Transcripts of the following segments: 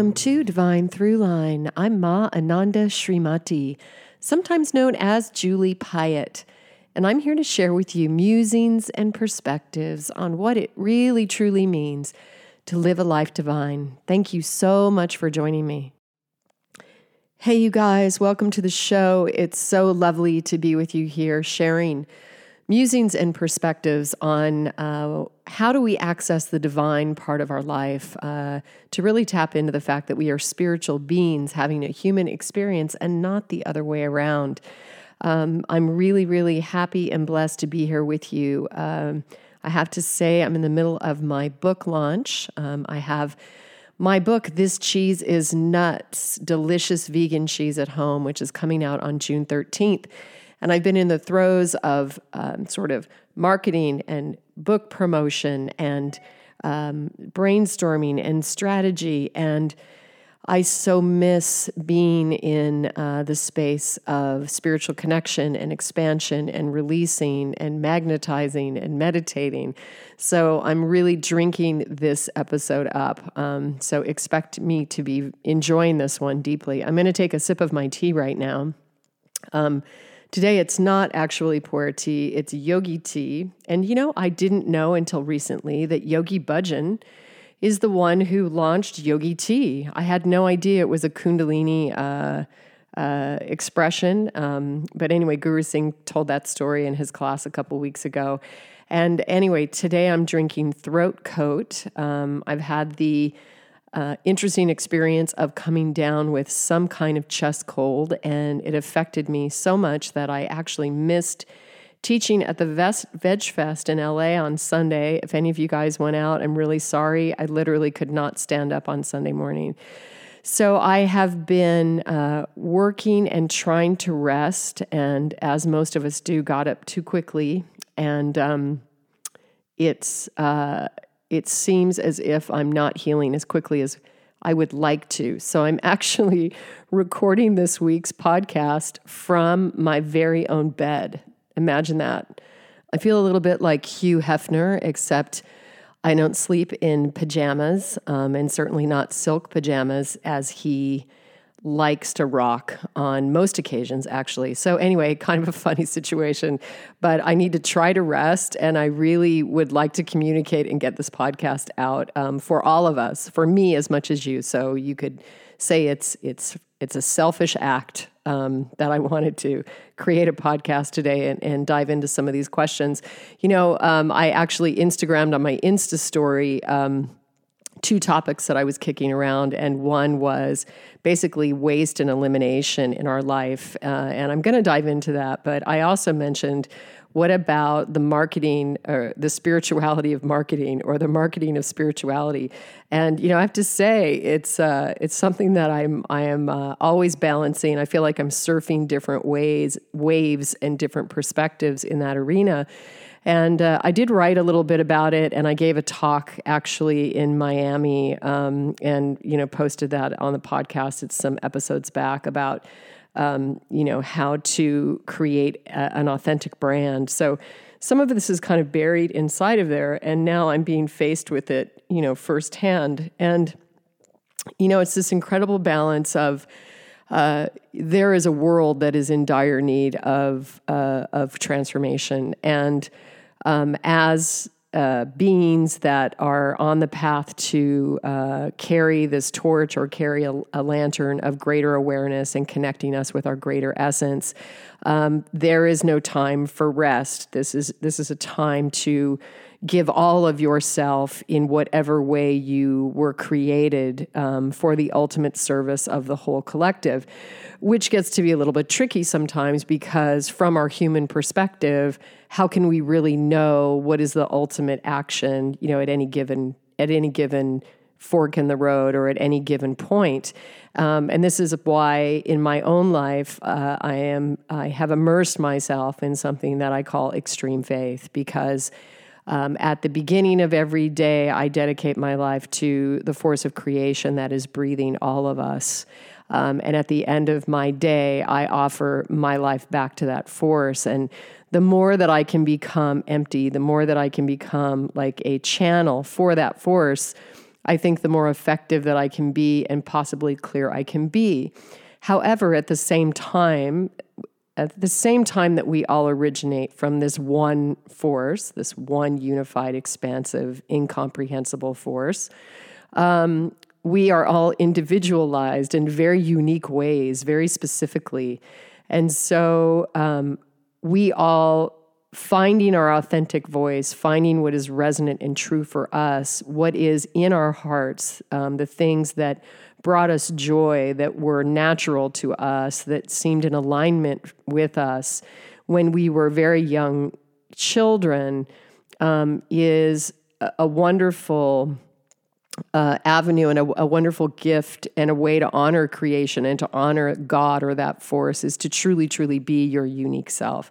Welcome to Divine Throughline. I'm Ma Ananda Srimati, sometimes known as Julie Piatt, and I'm here to share with you musings and perspectives on what it really truly means to live a life divine. Thank you so much for joining me. Hey, you guys, welcome to the show. It's so lovely to be with you here sharing musings and perspectives on uh, how do we access the divine part of our life uh, to really tap into the fact that we are spiritual beings having a human experience and not the other way around. Um, I'm really, really happy and blessed to be here with you. Um, I have to say, I'm in the middle of my book launch. Um, I have my book, This Cheese is Nuts Delicious Vegan Cheese at Home, which is coming out on June 13th. And I've been in the throes of um, sort of marketing and book promotion and um, brainstorming and strategy. And I so miss being in uh, the space of spiritual connection and expansion and releasing and magnetizing and meditating. So I'm really drinking this episode up. Um, so expect me to be enjoying this one deeply. I'm going to take a sip of my tea right now. Um, Today, it's not actually pu'er tea, it's yogi tea. And you know, I didn't know until recently that Yogi Bhajan is the one who launched yogi tea. I had no idea it was a Kundalini uh, uh, expression. Um, but anyway, Guru Singh told that story in his class a couple weeks ago. And anyway, today I'm drinking Throat Coat. Um, I've had the uh, interesting experience of coming down with some kind of chest cold, and it affected me so much that I actually missed teaching at the Veg Fest in LA on Sunday. If any of you guys went out, I'm really sorry. I literally could not stand up on Sunday morning. So I have been uh, working and trying to rest, and as most of us do, got up too quickly, and um, it's uh, it seems as if I'm not healing as quickly as I would like to. So I'm actually recording this week's podcast from my very own bed. Imagine that. I feel a little bit like Hugh Hefner, except I don't sleep in pajamas, um, and certainly not silk pajamas as he likes to rock on most occasions, actually. So, anyway, kind of a funny situation, but I need to try to rest. And I really would like to communicate and get this podcast out um, for all of us, for me as much as you. So, you could say it's, it's, it's a selfish act um, that I wanted to create a podcast today and, and, dive into some of these questions. You know, um, I actually Instagrammed on my Insta story um, two topics that I was kicking around, and one was basically waste and elimination in our life. Uh, and I'm going to dive into that. But I also mentioned what about the marketing or the spirituality of marketing or the marketing of spirituality? And you know, I have to say it's uh, it's something that I'm I am uh, always balancing. I feel like I'm surfing different ways, waves, and different perspectives in that arena. And uh, I did write a little bit about it, and I gave a talk actually in Miami, um, and you know posted that on the podcast. It's some episodes back about um, you know how to create a, an authentic brand. So some of this is kind of buried inside of there, and now I'm being faced with it, you know, firsthand. And you know, it's this incredible balance of uh, there is a world that is in dire need of uh, of transformation, and um, as uh, beings that are on the path to uh, carry this torch or carry a, a, lantern of greater awareness and connecting us with our greater essence. Um, there is no time for rest. This is this is a time to give all of yourself in whatever way you were created um, for the ultimate service of the whole collective, which gets to be a little bit tricky sometimes because, from our human perspective, how can we really know what is the ultimate action, you know, at any given at any given fork in the road or at any given point. Um, and this is why, in my own life, uh, I am I have immersed myself in something that I call extreme faith because um, at the beginning of every day, I dedicate my life to the force of creation that is breathing all of us. Um, and at the end of my day, I offer my life back to that force. And the more that I can become empty, the more that I can become like a channel for that force, I think the more effective that I can be and possibly clear I can be. However, at the same time, at the same time that we all originate from this one force, this one unified, expansive, incomprehensible force, um, we are all individualized in very unique ways, very specifically. And so um, we all finding our authentic voice, finding what is resonant and true for us, what is in our hearts, um, the things that brought us joy, that were natural to us, that seemed in alignment with us when we were very young children, um, is a, a wonderful. Uh, avenue and a, a, wonderful gift and a way to honor creation and to honor God or that force is to truly, truly be your unique self.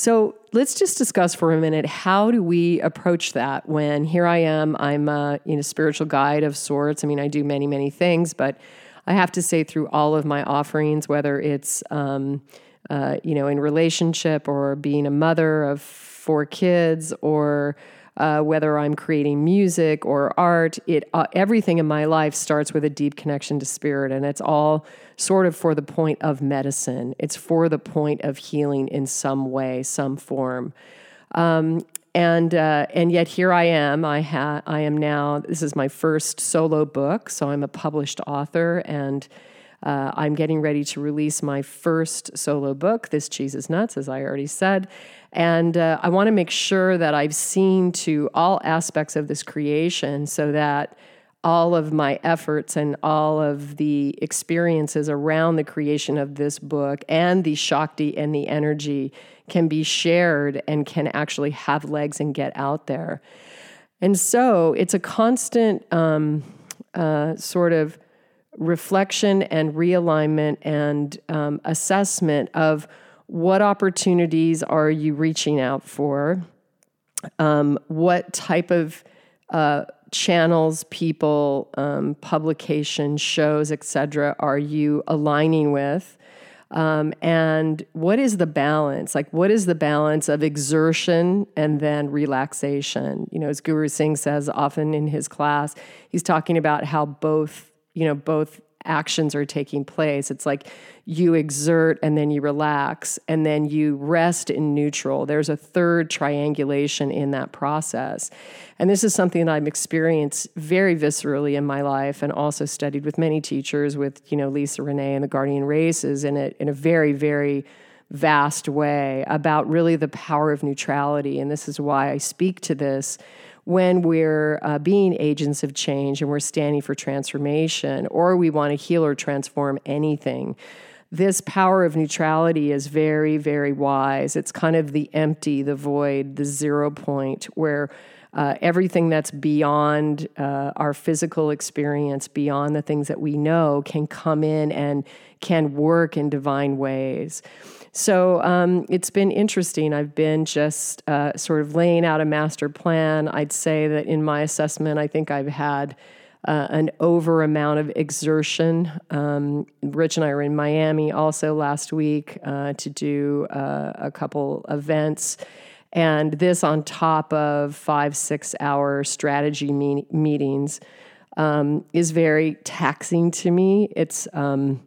So let's just discuss for a minute how do we approach that when here I am, I'm a you know, spiritual guide of sorts. I mean, I do many, many things, but I have to say through all of my offerings, whether it's um, uh, you know in relationship or being a mother of four kids or uh, whether I'm creating music or art, it uh, everything in my life starts with a deep connection to spirit, and it's all sort of for the point of medicine. It's for the point of healing in some way, some form. Um, and uh, and yet here I am. I ha- I am now. This is my first solo book, so I'm a published author, and uh, I'm getting ready to release my first solo book. This cheese is nuts, as I already said, and uh, I want to make sure that I've seen to all aspects of this creation, so that all of my efforts and all of the experiences around the creation of this book and the Shakti and the energy can be shared and can actually have legs and get out there. And so it's a constant um, uh, sort of reflection and realignment and um, assessment of what opportunities are you reaching out for, um, what type of uh, channels, people, um, publications, shows, etc., are you aligning with? Um, and what is the balance? Like, what is the balance of exertion and then relaxation? You know, as Guru Singh says often in his class, he's talking about how both, you know, both actions are taking place. It's like you exert and then you relax and then you rest in neutral. There's a third triangulation in that process. And this is something that I've experienced very viscerally in my life and also studied with many teachers with, you know, Lisa Renee and the Guardian Races in a, in a very, very vast way about really the power of neutrality. And this is why I speak to this when we're uh, being agents of change and we're standing for transformation, or we want to heal or transform anything. This power of neutrality is very, very wise. It's kind of the empty, the void, the zero point where uh, everything that's beyond uh, our physical experience, beyond the things that we know, can come in and can work in divine ways. So um, it's been interesting. I've been just uh, sort of laying out a master plan. I'd say that in my assessment, I think I've had. Uh, an over amount of exertion. Um, Rich and I were in Miami also last week uh, to do uh, a couple events. And this on top of five, six hour strategy me- meetings um, is very taxing to me. It's, um,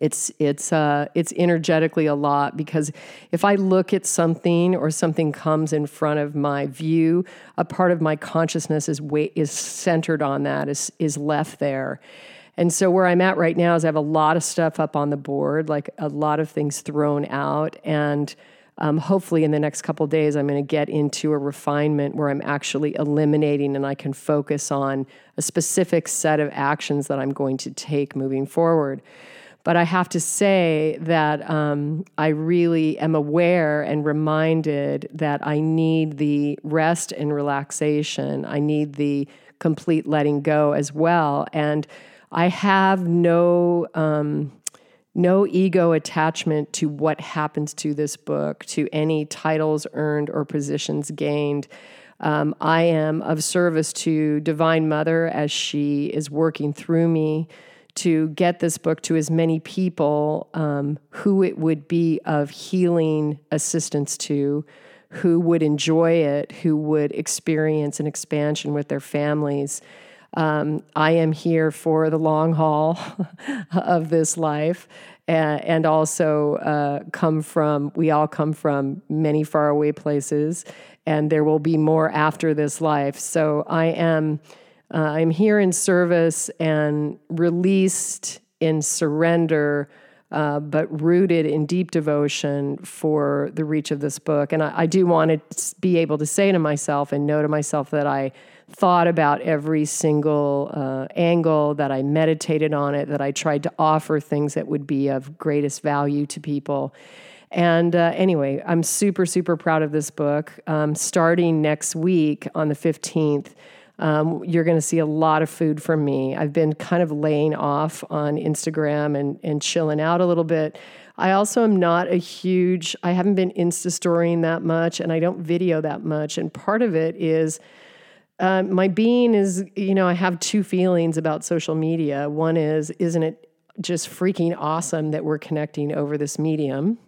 it's it's uh, it's energetically a lot because if I look at something or something comes in front of my view, a part of my consciousness is weight is centered on that is is left there. And so where I'm at right now is I have a lot of stuff up on the board, like a lot of things thrown out, and um, hopefully in the next couple days I'm going to get into a refinement where I'm actually eliminating and I can focus on a specific set of actions that I'm going to take moving forward. But I have to say that um, I really am aware and reminded that I need the rest and relaxation. I need the complete letting go as well. And I have no. Um, no ego attachment to what happens to this book, to any titles earned or positions gained. Um, I am of service to Divine Mother as she is working through me to get this book to as many people um, who it would be of healing assistance to, who would enjoy it, who would experience an expansion with their families. Um, I am here for the long haul of this life. And, and also uh, come from, we all come from many faraway places, and there will be more after this life. So I am, uh, I'm here in service and released in surrender uh, but rooted in deep devotion for the reach of this book. And I, I, do want to be able to say to myself and know to myself that I thought about every single uh, angle, that I meditated on it, that I tried to offer things that would be of greatest value to people. And uh, anyway, I'm super, super proud of this book. Um, starting next week on the 15th, um, you're going to see a lot of food from me. I've been kind of laying off on Instagram and, and chilling out a little bit. I also am not a huge, I haven't been Insta storying that much and I don't video that much. And part of it is uh, my being is, you know, I have two feelings about social media. One is, isn't it just freaking awesome that we're connecting over this medium?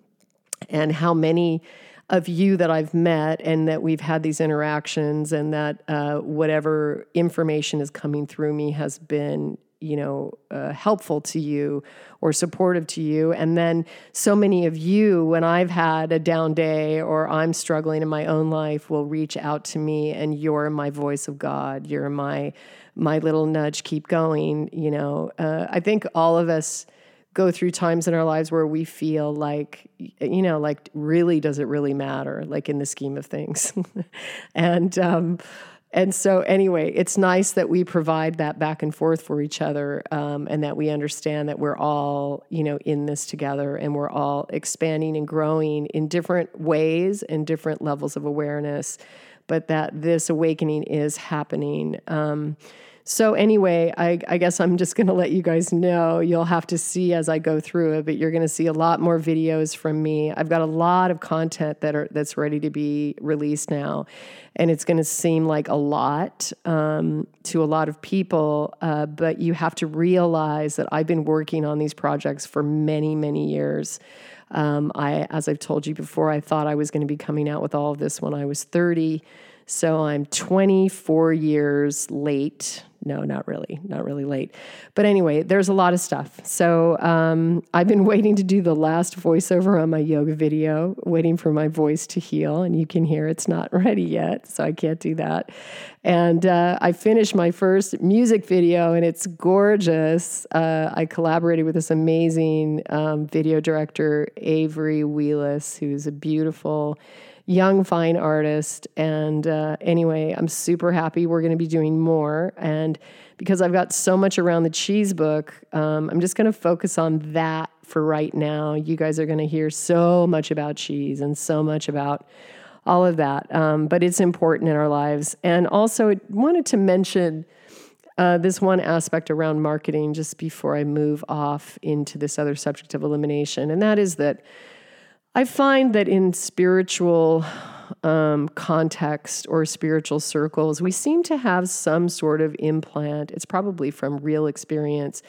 And how many of you that I've met and that we've had these interactions and that uh, whatever information is coming through me has been you know uh, helpful to you or supportive to you. And then so many of you when i've had a down day or i'm struggling in my own life will reach out to me and you're my voice of god. You're my my little nudge. Keep going you know. Uh, i think all of us go through times in our lives where we feel like you know like really does it really matter like in the scheme of things? And um and so anyway it's nice that we provide that back and forth for each other um, and that we understand that we're all you know in this together and we're all expanding and growing in different ways and different levels of awareness but that this awakening is happening. Um, so, anyway, I, I guess I'm just going to let you guys know. You'll have to see as I go through it, but you're going to see a lot more videos from me. I've got a lot of content that are that's ready to be released now, and it's going to seem like a lot um, to a lot of people. Uh, but you have to realize that I've been working on these projects for many, many years. Um, I, as I've told you before, I thought I was going to be coming out with all of this when I was 30. So I'm 24 years late no, not really, not really late. But anyway, there's a lot of stuff. So um, I've been waiting to do the last voiceover on my yoga video, waiting for my voice to heal. And you can hear it's not ready yet, so I can't do that. And uh, I finished my first music video, and it's gorgeous. Uh, I collaborated with this amazing um, video director, Avery Wheelis, who's a beautiful young, fine artist. And uh, anyway, I'm super happy. We're going to be doing more. And because I've got so much around the cheese book, um, I'm just going to focus on that for right now. You guys are going to hear so much about cheese and so much about all of that. Um, but it's important in our lives. And also, I wanted to mention. Uh, this one aspect around marketing just before I move off into this other subject of elimination, and that is that I find that in spiritual um, context or spiritual circles, we seem to have some sort of implant. It's probably from real experience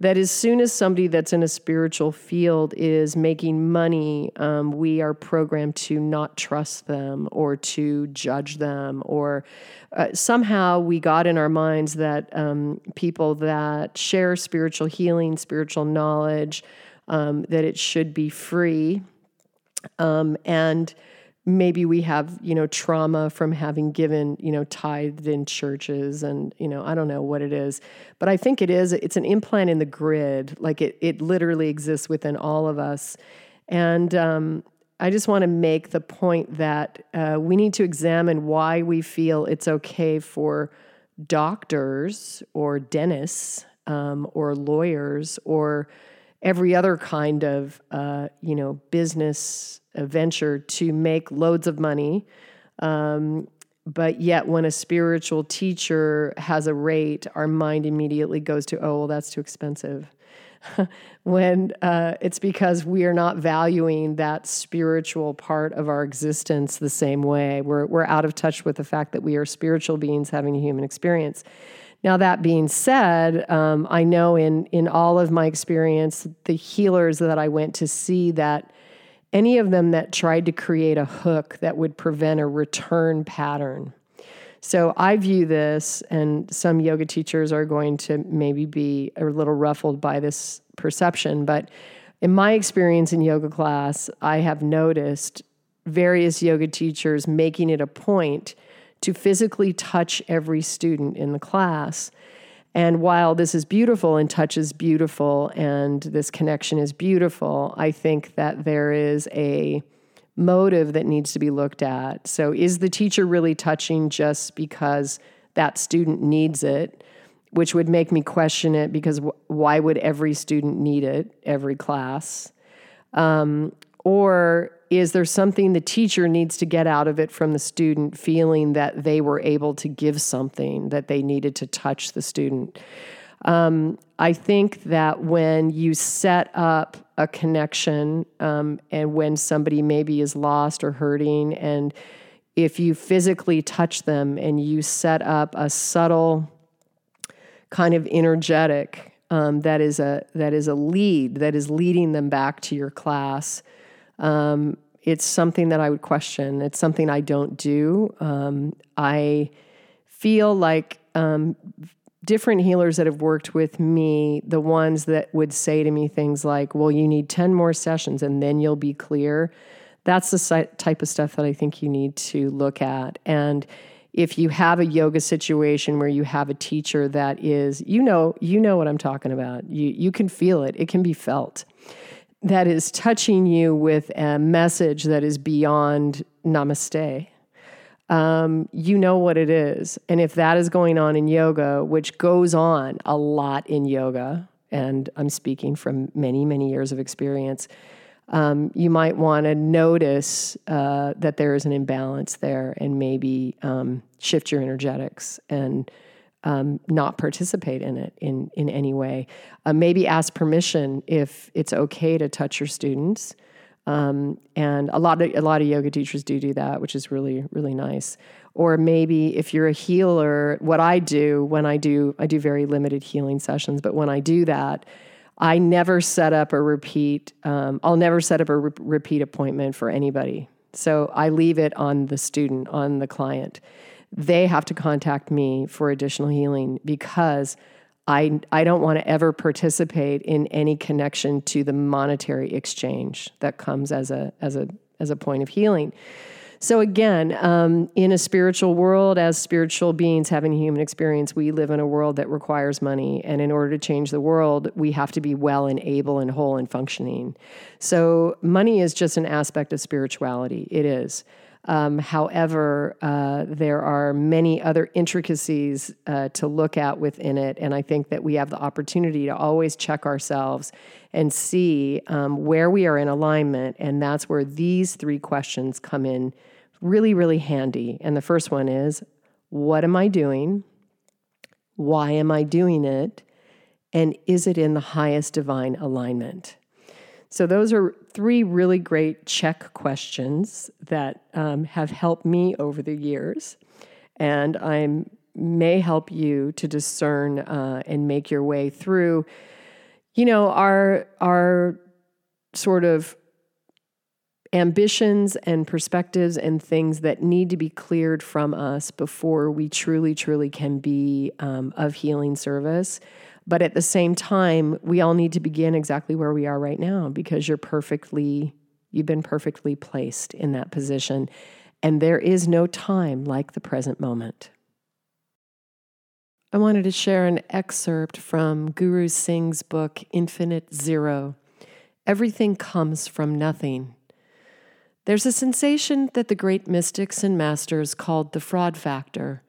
that as soon as somebody that's in a spiritual field is making money, um, we are programmed to not trust them or to judge them, or uh, somehow we got in our minds that um, people that share spiritual healing, spiritual knowledge, um, that it should be free um, and maybe we have you know trauma from having given you know tithed in churches and you know i don't know what it is. But i think it is it's an implant in the grid. Like it, it literally exists within all of us. And um, i just want to make the point that uh, we need to examine why we feel it's okay for doctors or dentists um, or lawyers or every other kind of uh, you know business venture to make loads of money. Um, but yet when a spiritual teacher has a rate our mind immediately goes to oh well that's too expensive. When uh, it's because we are not valuing that spiritual part of our existence the same way. We're, we're out of touch with the fact that we are spiritual beings having a human experience now, that being said, um, I know in, in all of my experience, the healers that I went to see that any of them that tried to create a hook that would prevent a return pattern. So I view this, and some yoga teachers are going to maybe be a little ruffled by this perception, but in my experience in yoga class, I have noticed various yoga teachers making it a point to physically touch every student in the class. And while this is beautiful and touch is beautiful and this connection is beautiful, I think that there is a motive that needs to be looked at. So, is the teacher really touching just because that student needs it? Which would make me question it because why would every student need it, every class? Um, or is there something the teacher needs to get out of it from the student feeling that they were able to give something that they needed to touch the student? Um, I think that when you set up a connection um, and when somebody maybe is lost or hurting, and if you physically touch them and you set up a subtle kind of energetic um, that is a that is a lead that is leading them back to your class. Um, it's something that I would question. It's something I don't do. Um, I feel like um, different healers that have worked with me, the ones that would say to me things like, well, you need 10 more sessions and then you'll be clear. That's the type of stuff that I think you need to look at. And if you have a yoga situation where you have a teacher that is, you know, you know what I'm talking about. You you can feel it. It can be felt. That is touching you with a message that is beyond namaste um, you know what it is. And if that is going on in yoga, which goes on a lot in yoga, and I'm speaking from many, many years of experience, um, you might want to notice uh, that there is an imbalance there and maybe um, shift your energetics and um, not participate in it in, in any way. Uh, maybe ask permission if it's okay to touch your students. Um, and a lot of a lot of yoga teachers do do that, which is really really nice. Or maybe if you're a healer, what I do when I do I do very limited healing sessions, but when I do that, I never set up a repeat. Um, I'll never set up a re- repeat appointment for anybody. So I leave it on the student, on the client. They have to contact me for additional healing because I, I don't want to ever participate in any connection to the monetary exchange that comes as a, as a, as a point of healing. So, again, um, in a spiritual world, as spiritual beings having a human experience, we live in a world that requires money. And in order to change the world, we have to be well and able and whole and functioning. So, money is just an aspect of spirituality. It is. Um, however, uh, there are many other intricacies uh, to look at within it. And I think that we have the opportunity to always check ourselves and see um, where we are in alignment. And that's where these three questions come in really, really handy. And the first one is What am I doing? Why am I doing it? And is it in the highest divine alignment? So, those are three really great check questions that um, have helped me over the years. And I may help you to discern uh, and make your way through, you know, our, our sort of ambitions and perspectives and things that need to be cleared from us before we truly, truly can be um, of healing service. But at the same time, we all need to begin exactly where we are right now because you're perfectly, you've been perfectly placed in that position. And there is no time like the present moment. I wanted to share an excerpt from Guru Singh's book, Infinite Zero. Everything comes from nothing. There's a sensation that the great mystics and masters called the fraud factor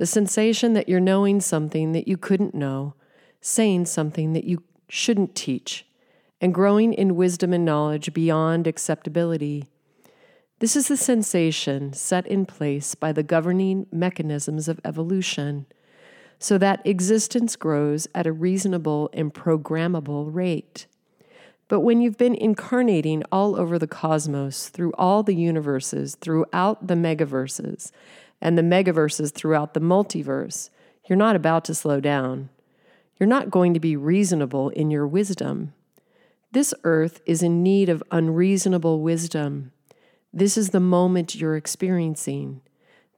the sensation that you're knowing something that you couldn't know, saying something that you shouldn't teach, and growing in wisdom and knowledge beyond acceptability. This is the sensation set in place by the governing mechanisms of evolution, so that existence grows at a reasonable and programmable rate. But when you've been incarnating all over the cosmos, through all the universes, throughout the megaverses, and the megaverses throughout the multiverse, you're not about to slow down. You're not going to be reasonable in your wisdom. This earth is in need of unreasonable wisdom. This is the moment you're experiencing.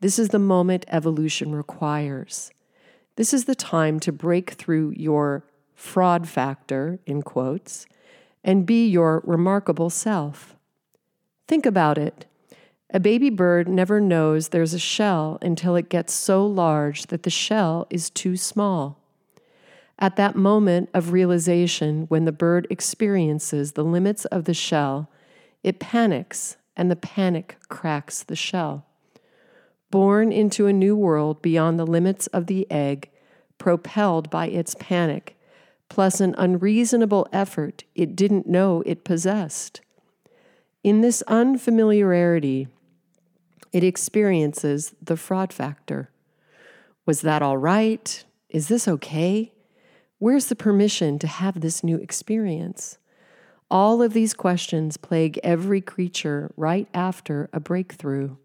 This is the moment evolution requires. This is the time to break through your fraud factor, in quotes, and be your remarkable self. Think about it. A baby bird never knows there's a shell until it gets so large that the shell is too small. At that moment of realization, when the bird experiences the limits of the shell, it panics and the panic cracks the shell. Born into a new world beyond the limits of the egg, propelled by its panic, plus an unreasonable effort it didn't know it possessed. In this unfamiliarity, it experiences the fraud factor. Was that all right? Is this okay? Where's the permission to have this new experience? All of these questions plague every creature right after a breakthrough.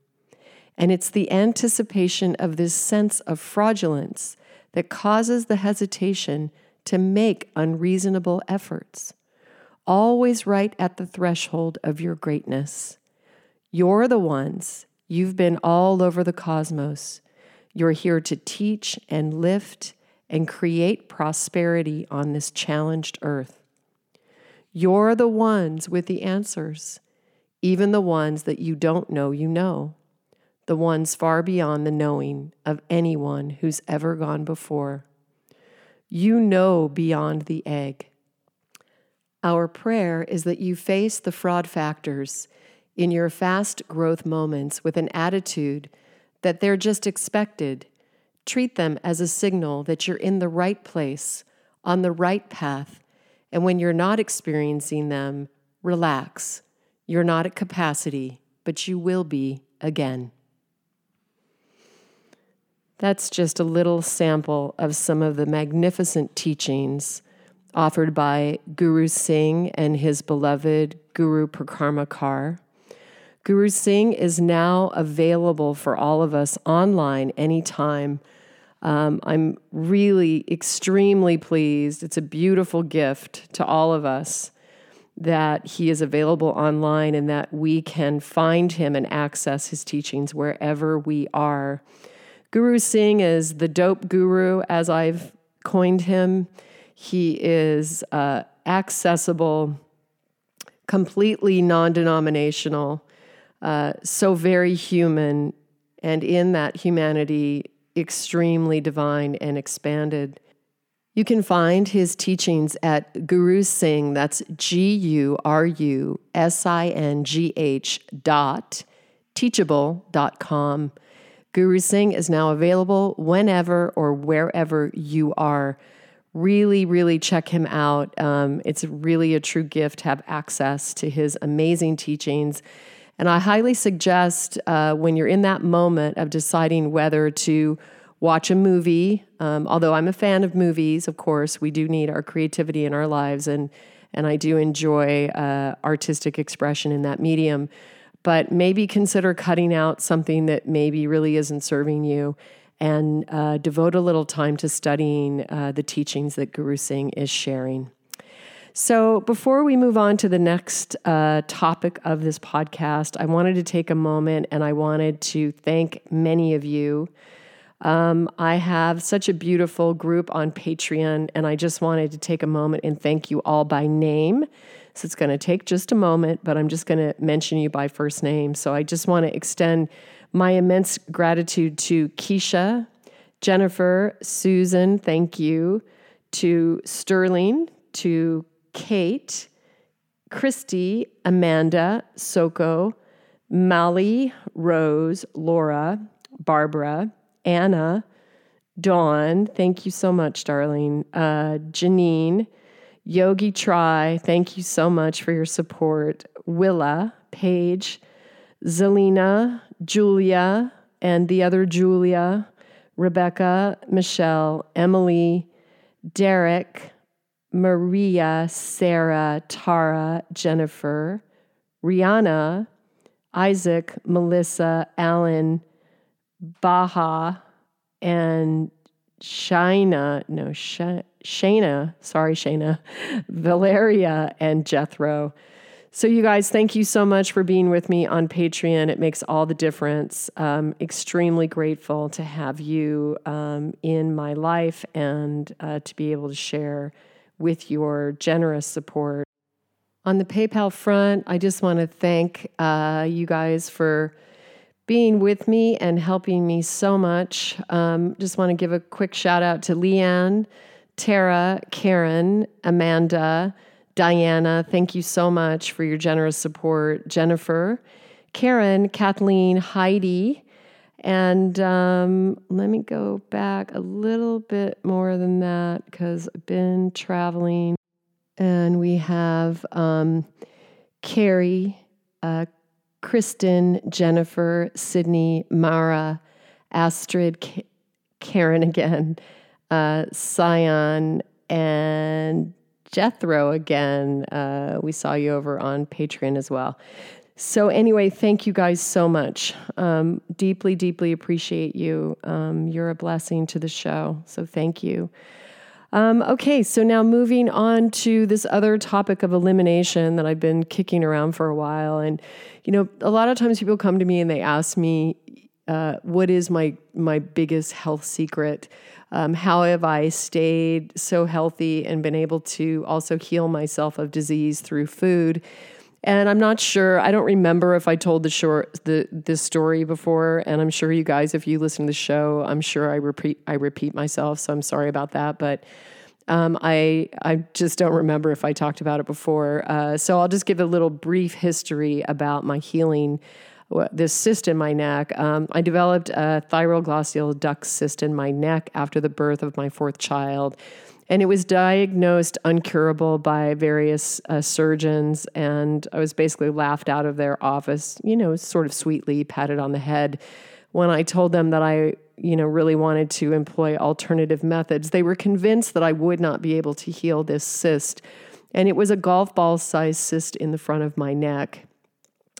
And it's the anticipation of this sense of fraudulence that causes the hesitation to make unreasonable efforts. Always right at the threshold of your greatness. You're the ones, you've been all over the cosmos. You're here to teach and lift and create prosperity on this challenged earth. You're the ones with the answers, even the ones that you don't know you know, the ones far beyond the knowing of anyone who's ever gone before. You know beyond the egg. Our prayer is that you face the fraud factors in your fast growth moments with an attitude that they're just expected Treat them as a signal that you're in the right place, on the right path, and when you're not experiencing them, relax. You're not at capacity, but you will be again. That's just a little sample of some of the magnificent teachings offered by Guru Singh and his beloved Guruperkarma Guru Singh is now available for all of us online anytime um, I'm really extremely pleased. It's a beautiful gift to all of us that he is available online and that we can find him and access his teachings wherever we are. Guru Singh is the dope guru, as I've coined him. He is uh, accessible, completely non denominational, uh, so very human. And in that humanity, extremely divine and expanded. You can find his teachings at Guru Singh, that's G U R U S I N G H dot teachable.com. Guru Singh is now available whenever or wherever you are. Really, really check him out. Um, it's really a true gift to have access to his amazing teachings. And I highly suggest uh, when you're in that moment of deciding whether to watch a movie, um, although I'm a fan of movies, of course, we do need our creativity in our lives, and, and I do enjoy uh, artistic expression in that medium. But maybe consider cutting out something that maybe really isn't serving you and uh, devote a little time to studying uh, the teachings that Guru Singh is sharing. So, before we move on to the next uh, topic of this podcast, I wanted to take a moment and I wanted to thank many of you. Um, I have such a beautiful group on Patreon, and I just wanted to take a moment and thank you all by name. So, it's going to take just a moment, but I'm just going to mention you by first name. So, I just want to extend my immense gratitude to Keisha, Jennifer, Susan, thank you, to Sterling, to Kate, Christy, Amanda, Soko, Molly, Rose, Laura, Barbara, Anna, Dawn, thank you so much, darling. Uh, Janine, Yogi Try, thank you so much for your support. Willa, Paige, Zelina, Julia, and the other Julia, Rebecca, Michelle, Emily, Derek, Maria, Sarah, Tara, Jennifer, Rihanna, Isaac, Melissa, Alan, Baha, and Shina, no, Sh- Shana, sorry, Shana, Valeria, and Jethro. So, you guys, thank you so much for being with me on Patreon. It makes all the difference. Um, extremely grateful to have you um, in my life and uh, to be able to share with your generous support. On the PayPal front, I just want to thank uh, you guys for being with me and helping me so much. Um, just want to give a quick shout out to Leanne, Tara, Karen, Amanda. Diana, thank you so much for your generous support. Jennifer, Karen, Kathleen, Heidi, and um, let me go back a little bit more than that because I've been traveling. And we have um, Carrie, uh, Kristen, Jennifer, Sydney, Mara, Astrid, K- Karen again, uh, Sion, and Jethro again. Uh, we saw you over on Patreon as well. So, anyway, thank you guys so much. Um, deeply, deeply appreciate you. Um, you're a blessing to the show. So, thank you. Um, okay, so now moving on to this other topic of elimination that I've been kicking around for a while. And, you know, a lot of times people come to me and they ask me, uh, what is my my biggest health secret? Um, how have I stayed so healthy and been able to also heal myself of disease through food? And I'm not sure. I don't remember if I told the short the this story before. And I'm sure you guys, if you listen to the show, I'm sure I repeat I repeat myself. So I'm sorry about that. But um, I I just don't remember if I talked about it before. Uh, so I'll just give a little brief history about my healing this cyst in my neck. Um, I developed a thyroglossal duct cyst in my neck after the birth of my fourth child. And it was diagnosed uncurable by various uh, surgeons. And I was basically laughed out of their office, you know, sort of sweetly patted on the head when I told them that I, you know, really wanted to employ alternative methods. They were convinced that I would not be able to heal this cyst. And it was a golf ball sized cyst in the front of my neck.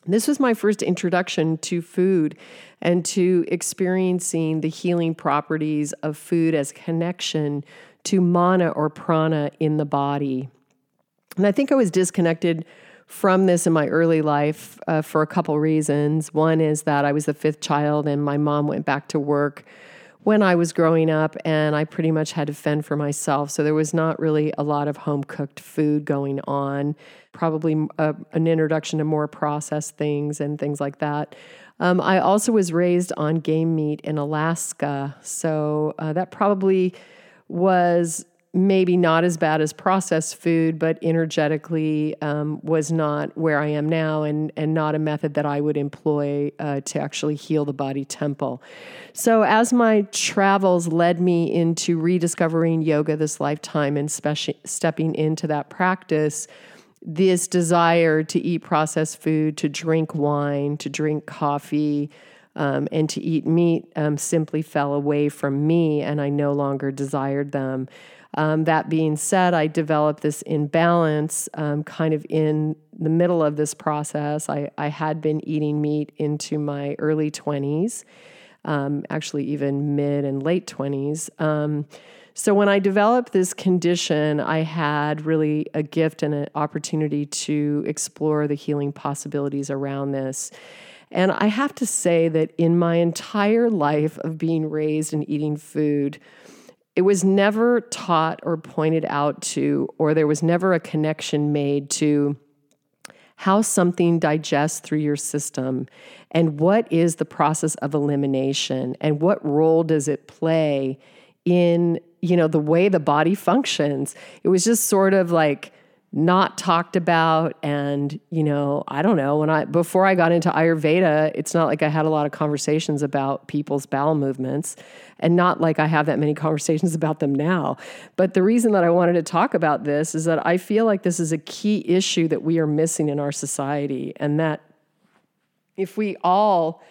This was my first introduction to food and to experiencing the healing properties of food as connection to mana or prana in the body. And I think I was disconnected from this in my early life uh, for a couple reasons. One is that I was the fifth child and my mom went back to work when I was growing up, and I pretty much had to fend for myself. So there was not really a lot of home cooked food going on, probably a, uh, an introduction to more processed things and things like that. Um, I also was raised on game meat in Alaska. So uh, that probably was maybe not as bad as processed food, but energetically um, was not where I am now and, and not a method that I would employ uh, to actually heal the body temple. So, as my travels led me into rediscovering yoga this lifetime and speci- stepping into that practice, this desire to eat processed food, to drink wine, to drink coffee, um, and to eat meat um, simply fell away from me, and I no longer desired them. Um, that being said, I developed this imbalance um, kind of in the middle of this process. I, I had been eating meat into my early 20s, um, actually, even mid and late 20s. Um, so, when I developed this condition, I had really a gift and an opportunity to explore the healing possibilities around this. And I have to say that in my entire life of being raised and eating food, it was never taught or pointed out to, or there was never a connection made to how something digests through your system and what is the process of elimination and what role does it play in you know the way the body functions. It was just sort of like not talked about. And you know i don't know when i before i got into ayurveda it's not like i had a lot of conversations about people's bowel movements and not like i have that many conversations about them now. But the reason that i wanted to talk about this is that i feel like this is a key issue that we are missing in our society and that if we all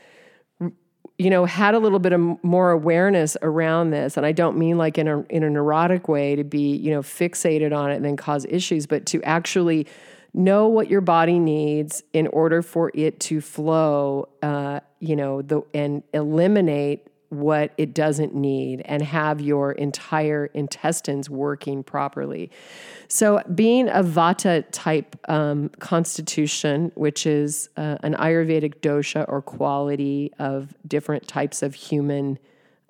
you know, had a little bit of more awareness around this. And I don't mean like in a in a neurotic way to be, you know, fixated on it and then cause issues, but to actually know what your body needs in order for it to flow, uh, you know, the and eliminate what it doesn't need and have your entire intestines working properly. So, being a Vata type um, constitution, which is uh, an Ayurvedic dosha or quality of different types of human.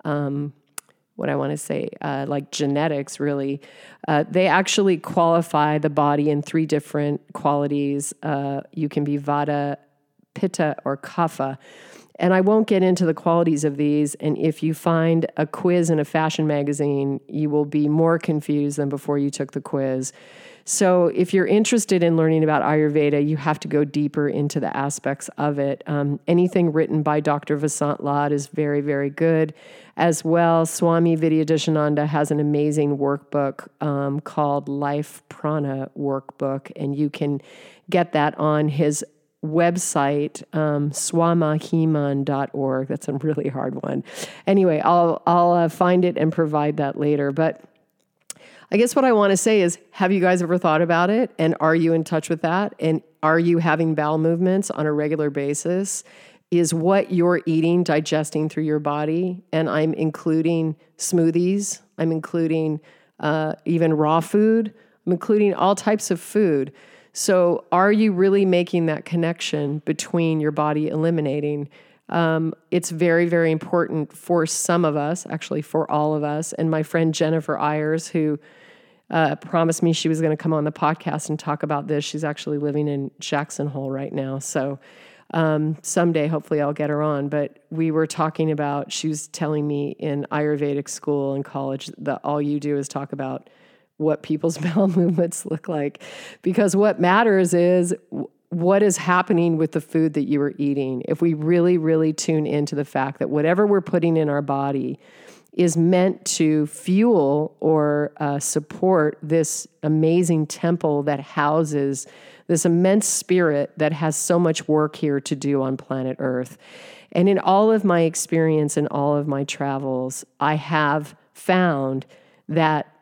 Um, what I want to say, uh, like genetics, really. Uh, they actually qualify the body in three different qualities. Uh, you can be Vata, Pitta, or Kapha. And I won't get into the qualities of these. And if you find a quiz in a fashion magazine, you will be more confused than before you took the quiz. So, if you're interested in learning about Ayurveda, you have to go deeper into the aspects of it. Um, anything written by Dr. Vasant Lad is very, very good. As well, Swami Vidyadeshananda has an amazing workbook um, called Life Prana Workbook, and you can get that on his website, um, swamahiman.org. That's a really hard one. Anyway, I'll, I'll uh, find it and provide that later. But I guess what I want to say is have you guys ever thought about it? And are you in touch with that? And are you having bowel movements on a regular basis? Is what you're eating digesting through your body? And I'm including smoothies, I'm including uh, even raw food, I'm including all types of food. So, are you really making that connection between your body eliminating? Um, it's very, very important for some of us, actually, for all of us. And my friend Jennifer Ayers, who uh, promised me she was going to come on the podcast and talk about this, she's actually living in Jackson Hole right now. So, um, someday, hopefully, I'll get her on. But we were talking about, she was telling me in Ayurvedic school and college that all you do is talk about what people's bowel movements look like because what matters is what is happening with the food that you are eating. If we really, really tune into the fact that whatever we're putting in our body is meant to fuel or uh, support this amazing temple that houses this immense spirit that has so much work here to do on planet Earth. And in all of my experience and all of my travels, I have found that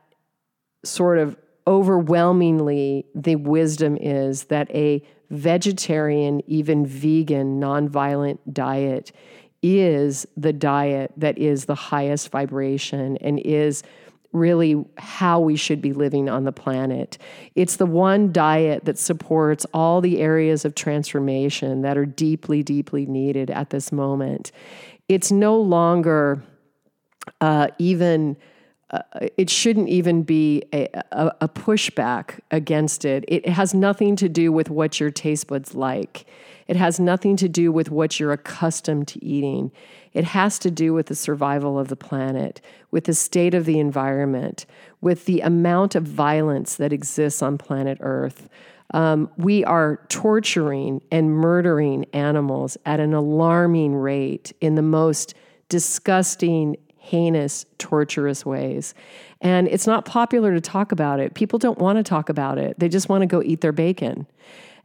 sort of overwhelmingly the wisdom is that a vegetarian, even vegan, nonviolent diet is the diet that is the highest vibration and is really how we should be living on the planet. It's the one diet that supports all the areas of transformation that are deeply, deeply needed at this moment. It's no longer uh, even uh, it shouldn't even be a, a, a, pushback against it. It has nothing to do with what your taste buds like. It has nothing to do with what you're accustomed to eating. It has to do with the survival of the planet, with the state of the environment, with the amount of violence that exists on planet Earth. Um, we are torturing and murdering animals at an alarming rate in the most disgusting heinous, torturous ways. And it's not popular to talk about it. People don't want to talk about it. They just want to go eat their bacon.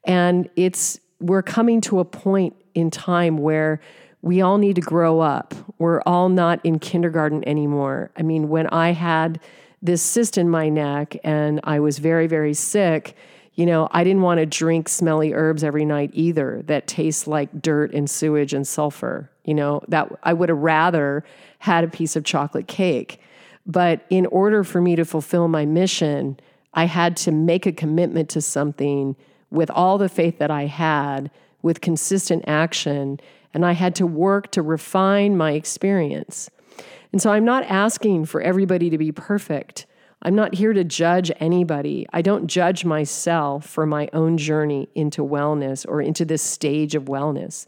And it's we're coming to a point in time where we all need to grow up. We're all not in kindergarten anymore. I mean, when I had this cyst in my neck and I was very, very sick, you know, I didn't want to drink smelly herbs every night either that taste like dirt and sewage and sulfur. You know, that I would have rather had a piece of chocolate cake. But in order for me to fulfill my mission, I had to make a commitment to something with all the faith that I had, with consistent action, and I had to work to refine my experience. And so I'm not asking for everybody to be perfect. I'm not here to judge anybody. I don't judge myself for my own journey into wellness or into this stage of wellness.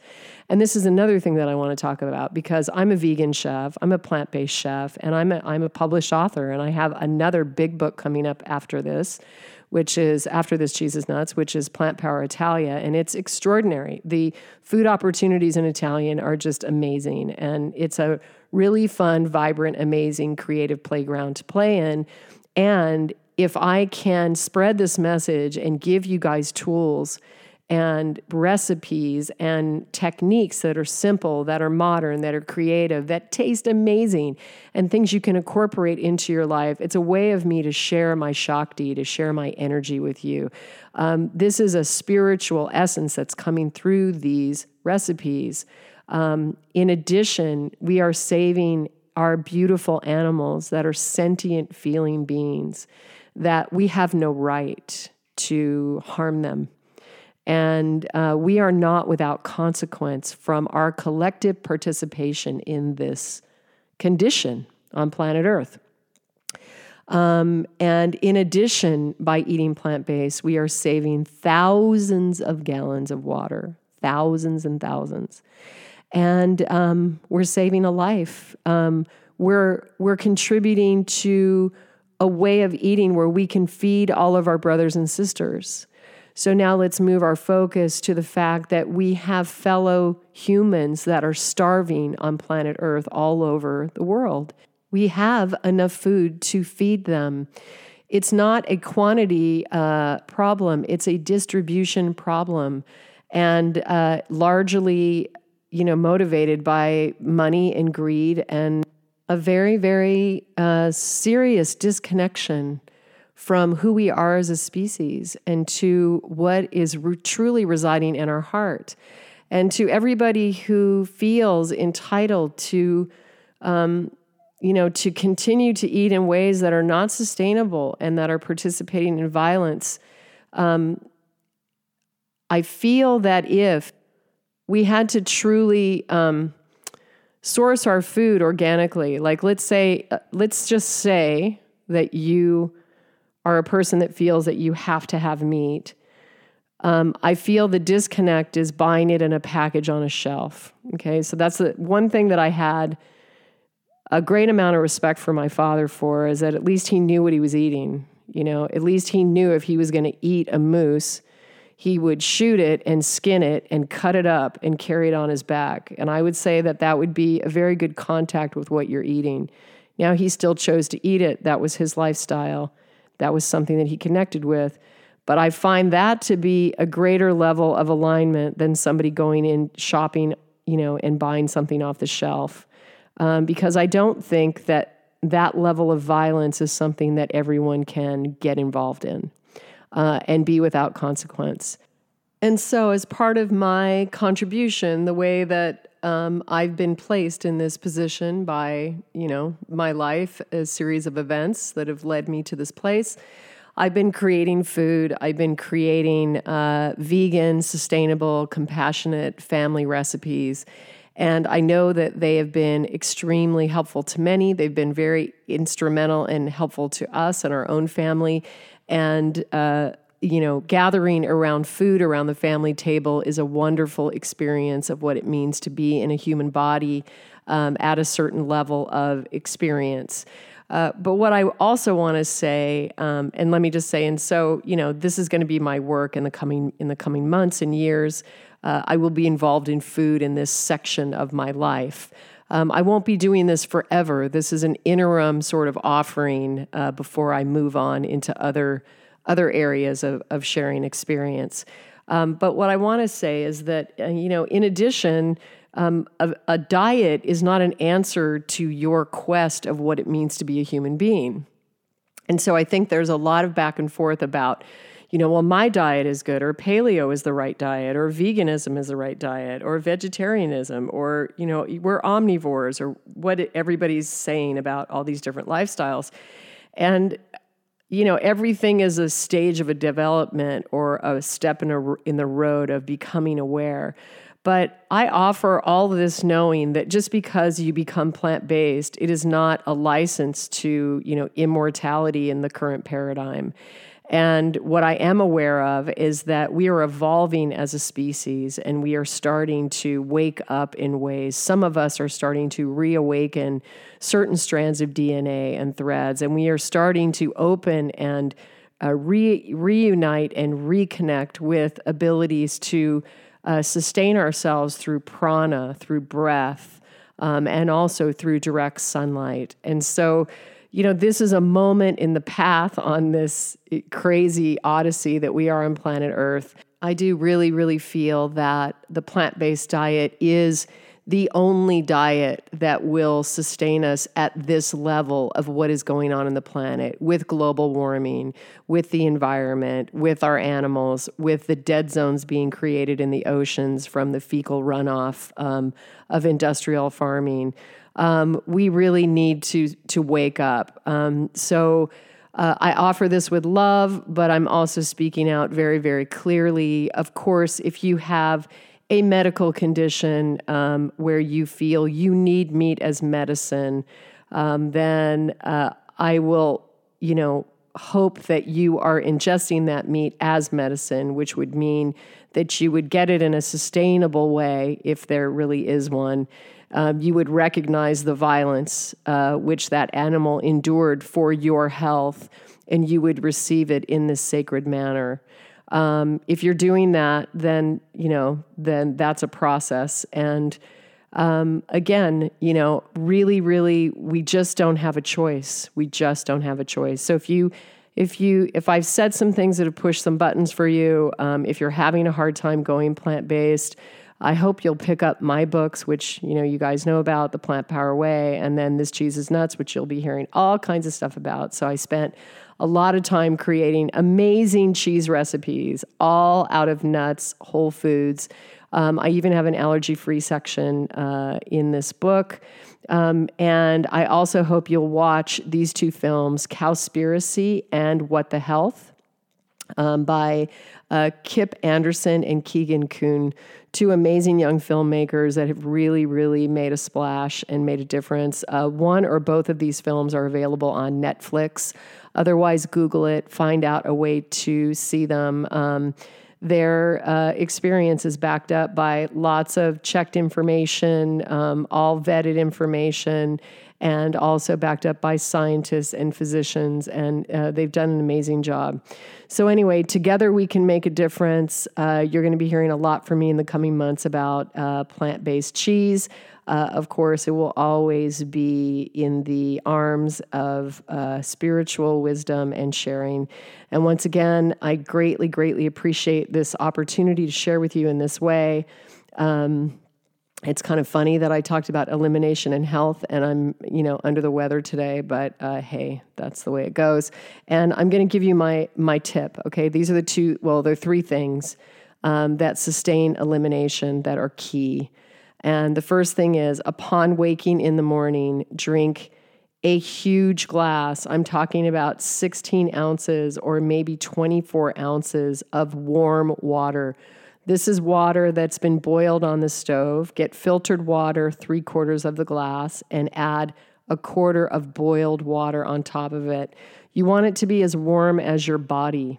And this is another thing that I want to talk about because I'm a vegan chef, I'm a plant based chef, and I'm a, I'm a published author. And I have another big book coming up after this, which is After This Cheese is Nuts, which is Plant Power Italia. And it's extraordinary. The food opportunities in Italian are just amazing. And it's a really fun, vibrant, amazing, creative playground to play in. And if I can spread this message and give you guys tools and recipes and techniques that are simple, that are modern, that are creative, that taste amazing, and things you can incorporate into your life. It's a way of me to share my Shakti, to share my energy with you. Um, this is a spiritual essence that's coming through these recipes. Um, in addition, we are saving our beautiful animals that are sentient feeling beings that we have no right to harm them. And uh, we are not without consequence from our collective participation in this condition on planet Earth. Um, and in addition, by eating plant based, we are saving thousands of gallons of water, thousands and thousands. And um, we're saving a life. Um, we're, we're contributing to a way of eating where we can feed all of our brothers and sisters. So now let's move our focus to the fact that we have fellow humans that are starving on planet Earth all over the world. We have enough food to feed them. It's not a quantity uh, problem, it's a distribution problem. And uh, largely, you know, motivated by money and greed and a very, very uh, serious disconnection from who we are as a species and to what is re- truly residing in our heart. And to everybody who feels entitled to, um, you know, to continue to eat in ways that are not sustainable and that are participating in violence, um, I feel that if we had to truly um, source our food organically, like let's say, uh, let's just say that you are a person that feels that you have to have meat, um, I feel the disconnect is buying it in a package on a shelf. Okay, so that's the one thing that I had a great amount of respect for my father for is that at least he knew what he was eating. You know, at least he knew if he was going to eat a moose, he would shoot it and skin it and cut it up and carry it on his back. And I would say that that would be a very good contact with what you're eating. Now, he still chose to eat it, that was his lifestyle. That was something that he connected with. But I find that to be a greater level of alignment than somebody going in shopping, you know, and buying something off the shelf. Um, because I don't think that that level of violence is something that everyone can get involved in uh, and be without consequence. And so, as part of my contribution, the way that um, I've been placed in this position by, you know, my life, a series of events that have led me to this place. I've been creating food. I've been creating uh, vegan, sustainable, compassionate family recipes. And I know that they have been extremely helpful to many. They've been very instrumental and helpful to us and our own family. And uh, you know, gathering around food around the family table is a wonderful experience of what it means to be in a human body um, at a certain level of experience. Uh, but what I also want to say, um, and let me just say, and so you know, this is going to be my work in the coming in the coming months and years. Uh, I will be involved in food in this section of my life. Um, I won't be doing this forever. This is an interim sort of offering uh, before I move on into other other areas of, of sharing experience. Um, but what I want to say is that, uh, you know, in addition, um, a, a diet is not an answer to your quest of what it means to be a human being. And so I think there's a lot of back and forth about, you know, well, my diet is good, or paleo is the right diet, or veganism is the right diet, or vegetarianism, or, you know, we're omnivores, or what everybody's saying about all these different lifestyles. And you know everything is a stage of a development or a step in a in the road of becoming aware. But i offer all of this knowing that just because you become plant-based it is not a license to you know immortality in the current paradigm and what I am aware of is that we are evolving as a species and we are starting to wake up in ways. Some of us are starting to reawaken certain strands of DNA and threads, and we are starting to open and uh, re- reunite and reconnect with abilities to uh, sustain ourselves through prana, through breath, um, and also through direct sunlight. And so, you know, this is a moment in the path on this crazy odyssey that we are on planet Earth. I do really, really feel that the plant based diet is the only diet that will sustain us at this level of what is going on in the planet with global warming, with the environment, with our animals, with the dead zones being created in the oceans from the fecal runoff um, of industrial farming. Um, we really need to to wake up. Um, so. Uh, I offer this with love, but I'm also speaking out very, very clearly. Of course, if you have a medical condition um, where you feel you need meat as medicine, um, then uh, I will, you know, hope that you are ingesting that meat as medicine, which would mean that you would get it in a sustainable way, if there really is one. Um, you would recognize the violence uh, which that animal endured for your health, and you would receive it in this sacred manner. Um, if you're doing that, then you know, then that's a process. And um, again, you know, really, really, we just don't have a choice. We just don't have a choice. So if you, if you, if I've said some things that have pushed some buttons for you, um, if you're having a hard time going plant based, I hope you'll pick up my books, which you know you guys know about, the Plant Power Way, and then this cheese is nuts, which you'll be hearing all kinds of stuff about. So I spent a lot of time creating amazing cheese recipes, all out of nuts, whole foods. Um, I even have an allergy free section uh, in this book. Um, and I also hope you'll watch these two films, Cowspiracy and What the Health, um, by uh, Kip Andersen and Keegan Kuhn, two amazing young filmmakers that have really, really made a splash and made a difference. Uh, one or both of these films are available on Netflix. Otherwise, Google it, find out a way to see them. Um, their uh, experience is backed up by lots of checked information, um, all vetted information, and also backed up by scientists and physicians. And uh, they've done an amazing job. So, anyway, together we can make a difference. Uh, you're going to be hearing a lot from me in the coming months about uh, plant based cheese. Uh, of course, it will always be in the arms of uh, spiritual wisdom and sharing. And once again, I greatly, greatly appreciate this opportunity to share with you in this way. Um, it's kind of funny that I talked about elimination and health, and I'm, you know, under the weather today. But uh, hey, that's the way it goes. And I'm going to give you my my tip. Okay, these are the two. Well, there are three things um, that sustain elimination that are key. And the first thing is upon waking in the morning, drink a huge glass. I'm talking about 16 ounces or maybe 24 ounces of warm water. This is water that's been boiled on the stove. Get filtered water, three quarters of the glass, and add a quarter of boiled water on top of it. You want it to be as warm as your body.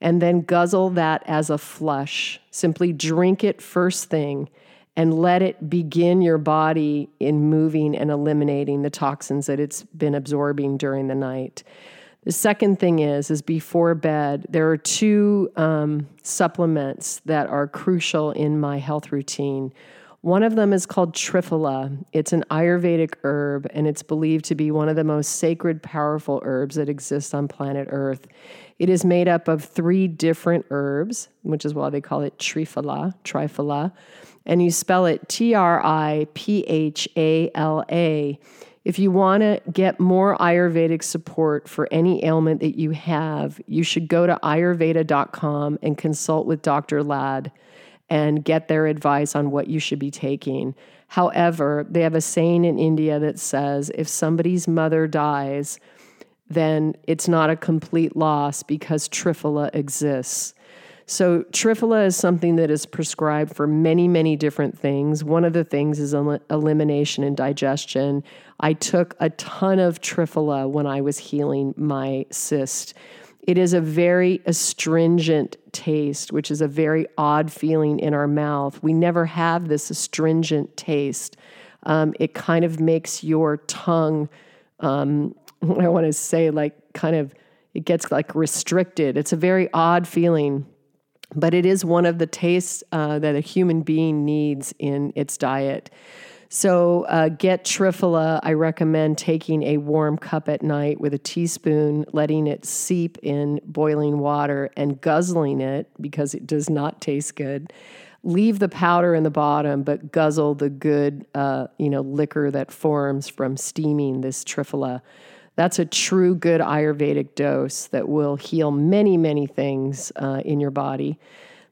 And then guzzle that as a flush. Simply drink it first thing and let it begin your body in moving and eliminating the toxins that it's been absorbing during the night. The second thing is, is before bed, there are two um, supplements that are crucial in my health routine. One of them is called Triphala. It's an Ayurvedic herb, and it's believed to be one of the most sacred, powerful herbs that exist on planet Earth. It is made up of three different herbs, which is why they call it Triphala, Triphala and you spell it T R I P H A L A. If you want to get more Ayurvedic support for any ailment that you have, you should go to ayurveda.com and consult with Dr. Lad and get their advice on what you should be taking. However, they have a saying in India that says if somebody's mother dies, then it's not a complete loss because Triphala exists. So, Triphala is something that is prescribed for many, many different things. One of the things is el- elimination and digestion. I took a ton of Triphala when I was healing my cyst. It is a very astringent taste, which is a very odd feeling in our mouth. We never have this astringent taste. Um, it kind of makes your tongue, um, I want to say, like, kind of, it gets like restricted. It's a very odd feeling but it is one of the tastes uh, that a human being needs in its diet. So, uh, get Triphala. I recommend taking a warm cup at night with a teaspoon, letting it seep in boiling water and guzzling it because it does not taste good. leave the powder in the bottom, but guzzle the good, uh, you know, liquor that forms from steaming this triphala. That's a true good Ayurvedic dose that will heal many, many things uh, in your body.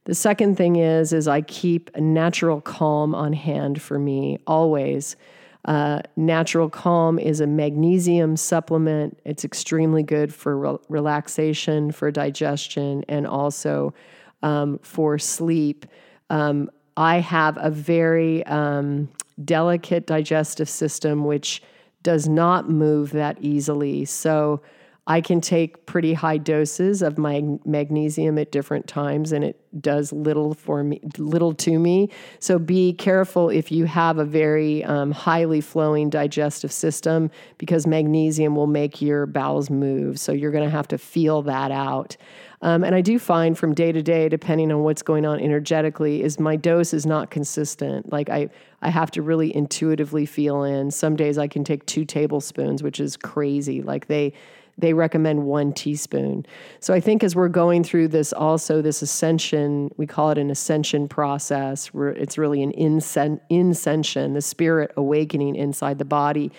The second thing is, is I keep a natural calm on hand for me always. Uh, natural calm is a magnesium supplement. It's extremely good for re- relaxation, for digestion, and also um, for sleep. Um, I have a very um, delicate digestive system, which does not move that easily. So I can take pretty high doses of my magnesium at different times and it does little for me, little to me. So be careful if you have a very um, highly flowing digestive system because magnesium will make your bowels move. So you're going to have to feel that out. Um, and I do find from day to day, depending on what's going on energetically, is my dose is not consistent. Like I, I have to really intuitively feel in. Some days I can take two tablespoons, which is crazy. Like they, they recommend one teaspoon. So I think as we're going through this, also this ascension, we call it an ascension process, where it's really an incension, the spirit awakening inside the body.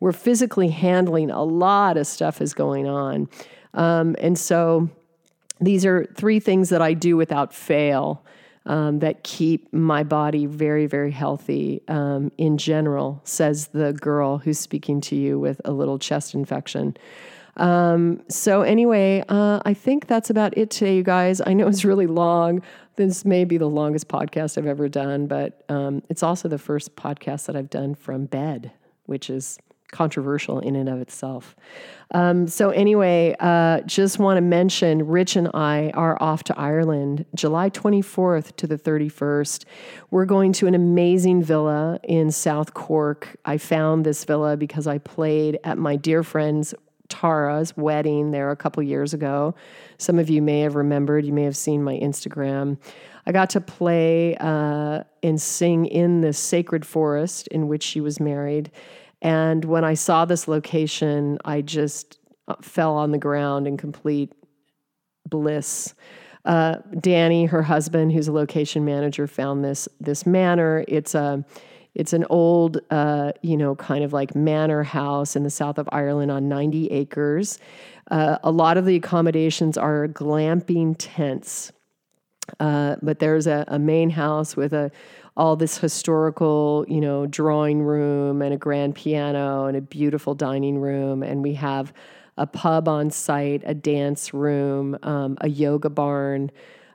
We're physically handling a lot of stuff is going on. Um, and so these are three things that I do without fail. Um, that keep my body very, very healthy um, in general, says the girl who's speaking to you with a little chest infection. Um, so, anyway, uh, I think that's about it today, you guys. I know it's really long. This may be the longest podcast I've ever done, but um, it's also the first podcast that I've done from bed, which is controversial in and of itself. Um, so, anyway, uh, just want to mention Rich and I are off to Ireland July 24th to the 31st. We're going to an amazing villa in South Cork. I found this villa because I played at my dear friend's Tara's wedding there a couple years ago. Some of you may have remembered, you may have seen my Instagram. I got to play uh, and sing in the sacred forest in which she was married. And when I saw this location, I just uh, fell on the ground in complete bliss. Uh, Danny, her husband, who's a location manager, found this this manor. It's a it's an old, uh, you know, kind of like manor house in the south of Ireland on 90 acres. Uh, a lot of the accommodations are glamping tents, uh, but there's a, a, main house with a all this historical, you know, drawing room and a grand piano and a beautiful dining room, and we have a pub on site, a dance room, um, a yoga barn,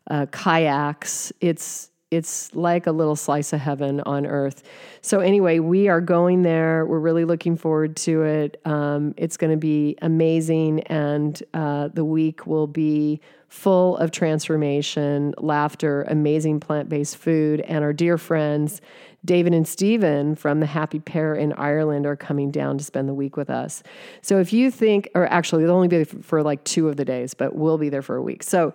uh, kayaks. It's it's like a little slice of heaven on earth. So, anyway, we are going there. We're really looking forward to it. Um, it's going to be amazing, and uh, the week will be full of transformation, laughter, amazing plant based food, and our dear friends. David and Stephen from the Happy Pear in Ireland are coming down to spend the week with us. So if you think, or actually, they'll only be for like two of the days, but we'll be there for a week. So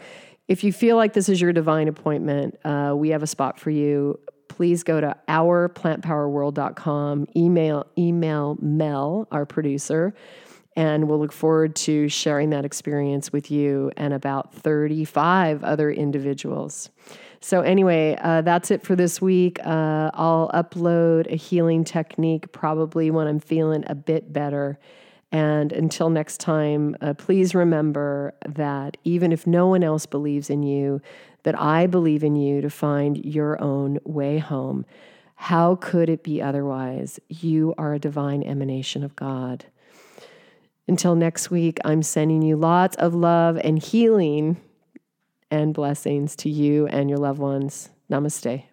if you feel like this is your divine appointment, uh, we have a spot for you. Please go to ourplantpowerworld.com, email email Mel, our producer, and we'll look forward to sharing that experience with you and about 35 other individuals. So, anyway, uh, that's it for this week. Uh, I'll upload a healing technique probably when I'm feeling a bit better. And until next time, uh, please remember that even if no one else believes in you, that I believe in you to find your own way home. How could it be otherwise? You are a divine emanation of God. Until next week, I'm sending you lots of love and healing and blessings to you and your loved ones. Namaste.